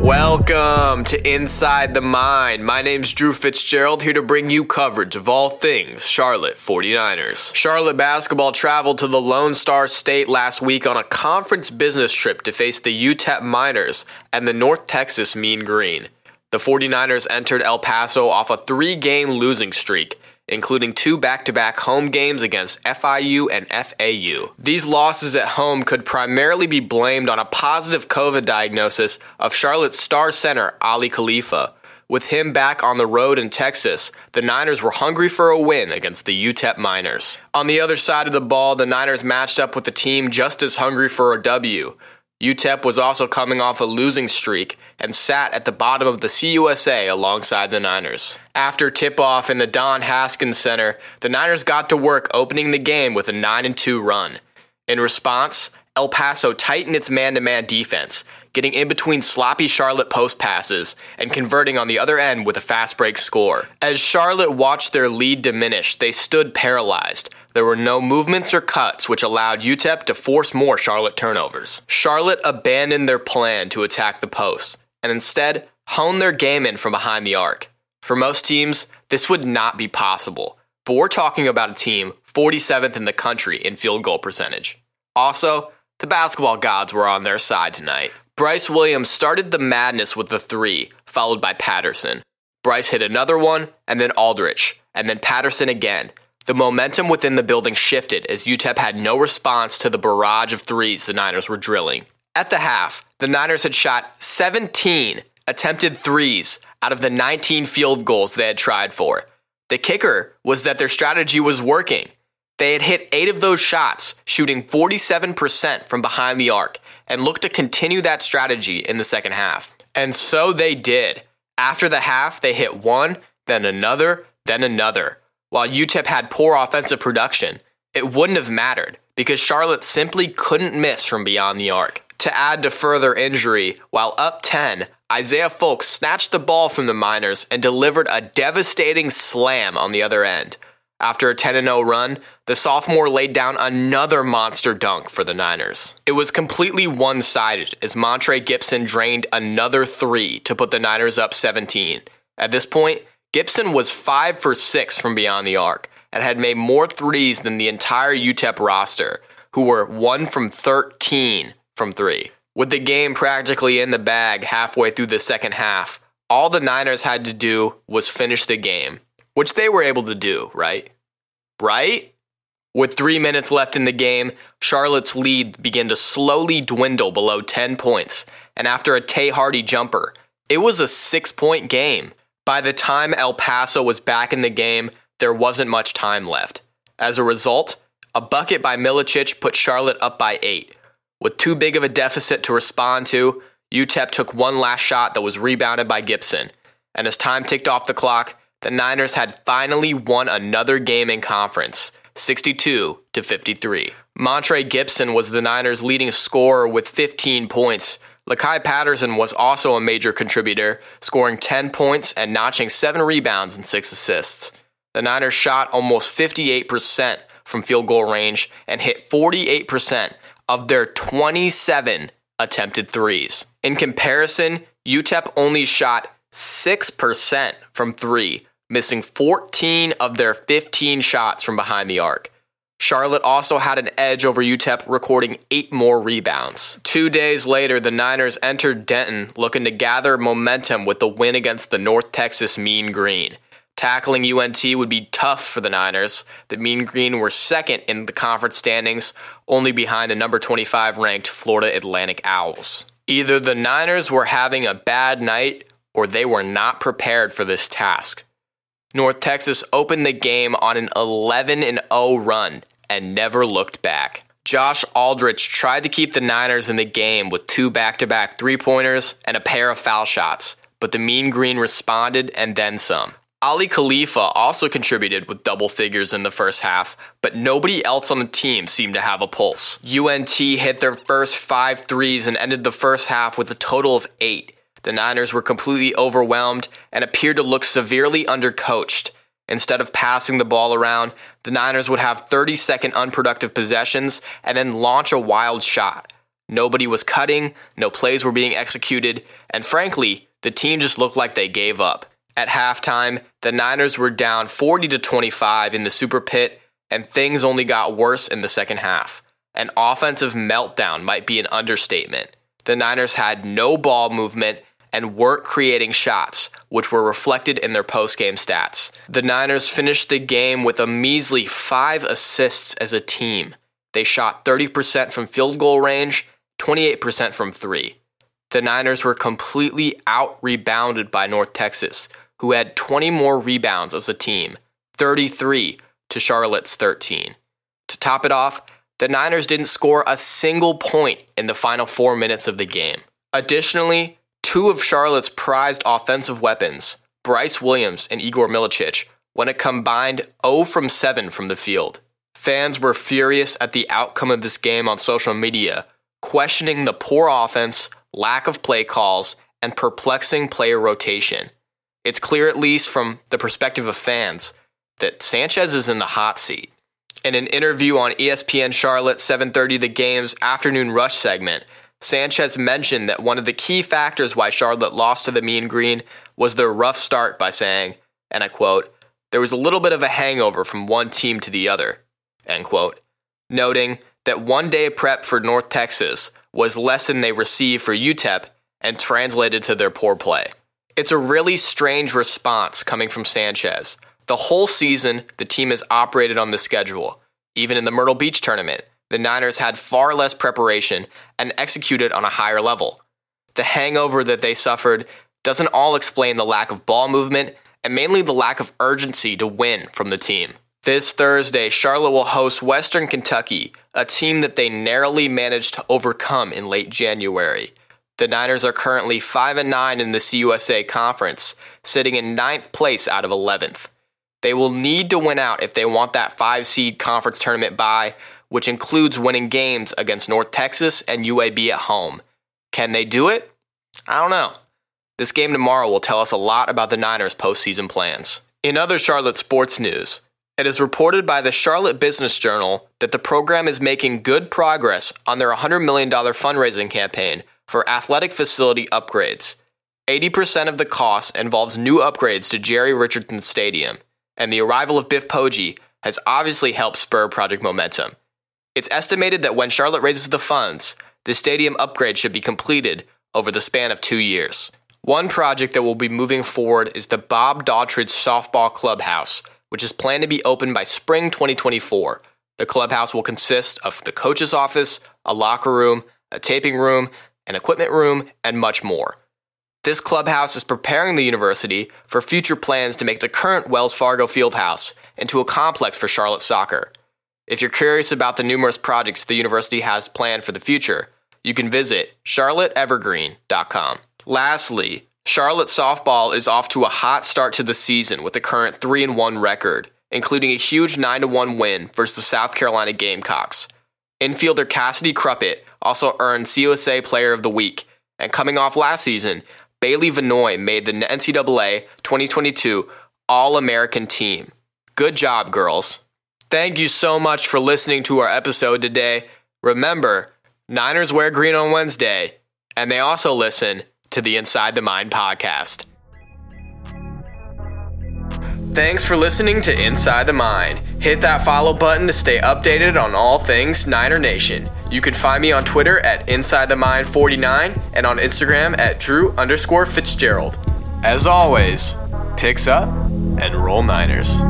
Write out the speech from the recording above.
Welcome to Inside the Mine. My name's Drew Fitzgerald, here to bring you coverage of all things Charlotte 49ers. Charlotte basketball traveled to the Lone Star State last week on a conference business trip to face the UTEP Miners and the North Texas Mean Green. The 49ers entered El Paso off a three game losing streak including two back to back home games against FIU and FAU. These losses at home could primarily be blamed on a positive COVID diagnosis of Charlotte's star center, Aly Khalifa. With him back on the road in Texas, the Niners were hungry for a win against the UTEP Miners. On the other side of the ball, the Niners matched up with a team just as hungry for a W. UTEP was also coming off a losing streak and sat at the bottom of the CUSA alongside the Niners. After tip off in the Don Haskins Center, the Niners got to work opening the game with a 9 2 run. In response, El Paso tightened its man to man defense, getting in between sloppy Charlotte post passes and converting on the other end with a fast break score. As Charlotte watched their lead diminish, they stood paralyzed there were no movements or cuts, which allowed UTEP to force more Charlotte turnovers. Charlotte abandoned their plan to attack the post and instead honed their game in from behind the arc. For most teams, this would not be possible, but we're talking about a team 47th in the country in field goal percentage. Also, the basketball gods were on their side tonight. Brice Williams started the madness with the three, followed by Patterson. Brice hit another one, and then Aldrich, and then Patterson again, the momentum within the building shifted as UTEP had no response to the barrage of threes the Niners were drilling. At the half, the Niners had shot 17 attempted threes out of the 19 field goals they had tried for. The kicker was that their strategy was working. They had hit eight of those shots, shooting 47% from behind the arc, and looked to continue that strategy in the second half. And so they did. After the half, they hit one, then another, then another. While UTEP had poor offensive production, it wouldn't have mattered because Charlotte simply couldn't miss from beyond the arc. To add to further injury, while up 10, Isaiah Folkes snatched the ball from the Miners and delivered a devastating slam on the other end. After a 10 0 run, the sophomore laid down another monster dunk for the Niners. It was completely one sided as Montre Gibson drained another three to put the Niners up 17. At this point, Gibson was 5 for 6 from beyond the arc and had made more threes than the entire UTEP roster, who were 1 from 13 from 3. With the game practically in the bag halfway through the second half, all the Niners had to do was finish the game, which they were able to do, right? Right? With three minutes left in the game, Charlotte's lead began to slowly dwindle below 10 points, and after a Tay Hardy jumper, it was a six point game. By the time El Paso was back in the game, there wasn't much time left. As a result, a bucket by Milicic put Charlotte up by eight. With too big of a deficit to respond to, UTEP took one last shot that was rebounded by Gibson. And as time ticked off the clock, the Niners had finally won another game in conference, 62 to 53. Montre Gibson was the Niners' leading scorer with 15 points, Lakai Patterson was also a major contributor, scoring 10 points and notching 7 rebounds and 6 assists. The Niners shot almost 58% from field goal range and hit 48% of their 27 attempted threes. In comparison, UTEP only shot 6% from 3, missing 14 of their 15 shots from behind the arc. Charlotte also had an edge over UTEP, recording eight more rebounds. Two days later, the Niners entered Denton looking to gather momentum with the win against the North Texas Mean Green. Tackling UNT would be tough for the Niners. The Mean Green were second in the conference standings, only behind the number 25 ranked Florida Atlantic Owls. Either the Niners were having a bad night or they were not prepared for this task. North Texas opened the game on an 11 0 run and never looked back. Josh Aldrich tried to keep the Niners in the game with two back to back three pointers and a pair of foul shots, but the Mean Green responded and then some. Aly Khalifa also contributed with double figures in the first half, but nobody else on the team seemed to have a pulse. UNT hit their first five threes and ended the first half with a total of eight. The Niners were completely overwhelmed and appeared to look severely undercoached. Instead of passing the ball around, the Niners would have 30 second unproductive possessions and then launch a wild shot. Nobody was cutting, no plays were being executed, and frankly, the team just looked like they gave up. At halftime, the Niners were down 40 to 25 in the Super Pit, and things only got worse in the second half. An offensive meltdown might be an understatement. The Niners had no ball movement and weren't creating shots, which were reflected in their post-game stats. The Niners finished the game with a measly 5 assists as a team. They shot 30% from field goal range, 28% from 3. The Niners were completely out rebounded by North Texas, who had 20 more rebounds as a team, 33 to Charlotte's 13. To top it off, the Niners didn't score a single point in the final four minutes of the game. Additionally, two of Charlotte's prized offensive weapons, Brice Williams and Igor Milicic, went a combined 0 from 7 from the field. Fans were furious at the outcome of this game on social media, questioning the poor offense, lack of play calls, and perplexing player rotation. It's clear, at least from the perspective of fans, that Sanchez is in the hot seat. In an interview on ESPN Charlotte 7:30 The Game's afternoon rush segment, Sanchez mentioned that one of the key factors why Charlotte lost to the Mean Green was their rough start by saying, and I quote, there was a little bit of a hangover from one team to the other, end quote, noting that one day prep for North Texas was less than they received for UTEP and translated to their poor play. It's a really strange response coming from Sanchez. The whole season, the team has operated on the schedule. Even in the Myrtle Beach tournament, the Niners had far less preparation and executed on a higher level. The hangover that they suffered doesn't all explain the lack of ball movement and mainly the lack of urgency to win from the team. This Thursday, Charlotte will host Western Kentucky, a team that they narrowly managed to overcome in late January. The Niners are currently 5 and 9 in the CUSA conference, sitting in ninth place out of 11th. They will need to win out if they want that 5 seed conference tournament bye, which includes winning games against North Texas and UAB at home. Can they do it? I don't know. This game tomorrow will tell us a lot about the Niners' postseason plans. In other Charlotte sports news, it is reported by the Charlotte Business Journal that the program is making good progress on their $100 million fundraising campaign for athletic facility upgrades. 80% of the cost involves new upgrades to Jerry Richardson Stadium, and the arrival of Biff Poggi has obviously helped spur project momentum. It's estimated that when Charlotte raises the funds, the stadium upgrade should be completed over the span of two years. One project that will be moving forward is the Bob Daughtridge Softball Clubhouse, which is planned to be open by spring 2024. The clubhouse will consist of the coach's office, a locker room, a taping room, an equipment room, and much more. This clubhouse is preparing the university for future plans to make the current Wells Fargo Fieldhouse into a complex for Charlotte soccer. If you're curious about the numerous projects the university has planned for the future, you can visit charlotteevergreen.com. Lastly, Charlotte softball is off to a hot start to the season with a current 3 1 record, including a huge 9 1 win versus the South Carolina Gamecocks. Infielder Cassidy Cruppett also earned CUSA Player of the Week, and coming off last season, Bailey Vanoy made the NCAA 2022 All American team. Good job, girls. Thank you so much for listening to our episode today. Remember, Niners wear green on Wednesday, and they also listen to the Inside the Mine podcast. Thanks for listening to Inside the Mine. Hit that follow button to stay updated on all things Niner Nation. You can find me on Twitter at Inside the Mine 49 and on Instagram at Drew underscore Fitzgerald. As always, picks up and roll Niners.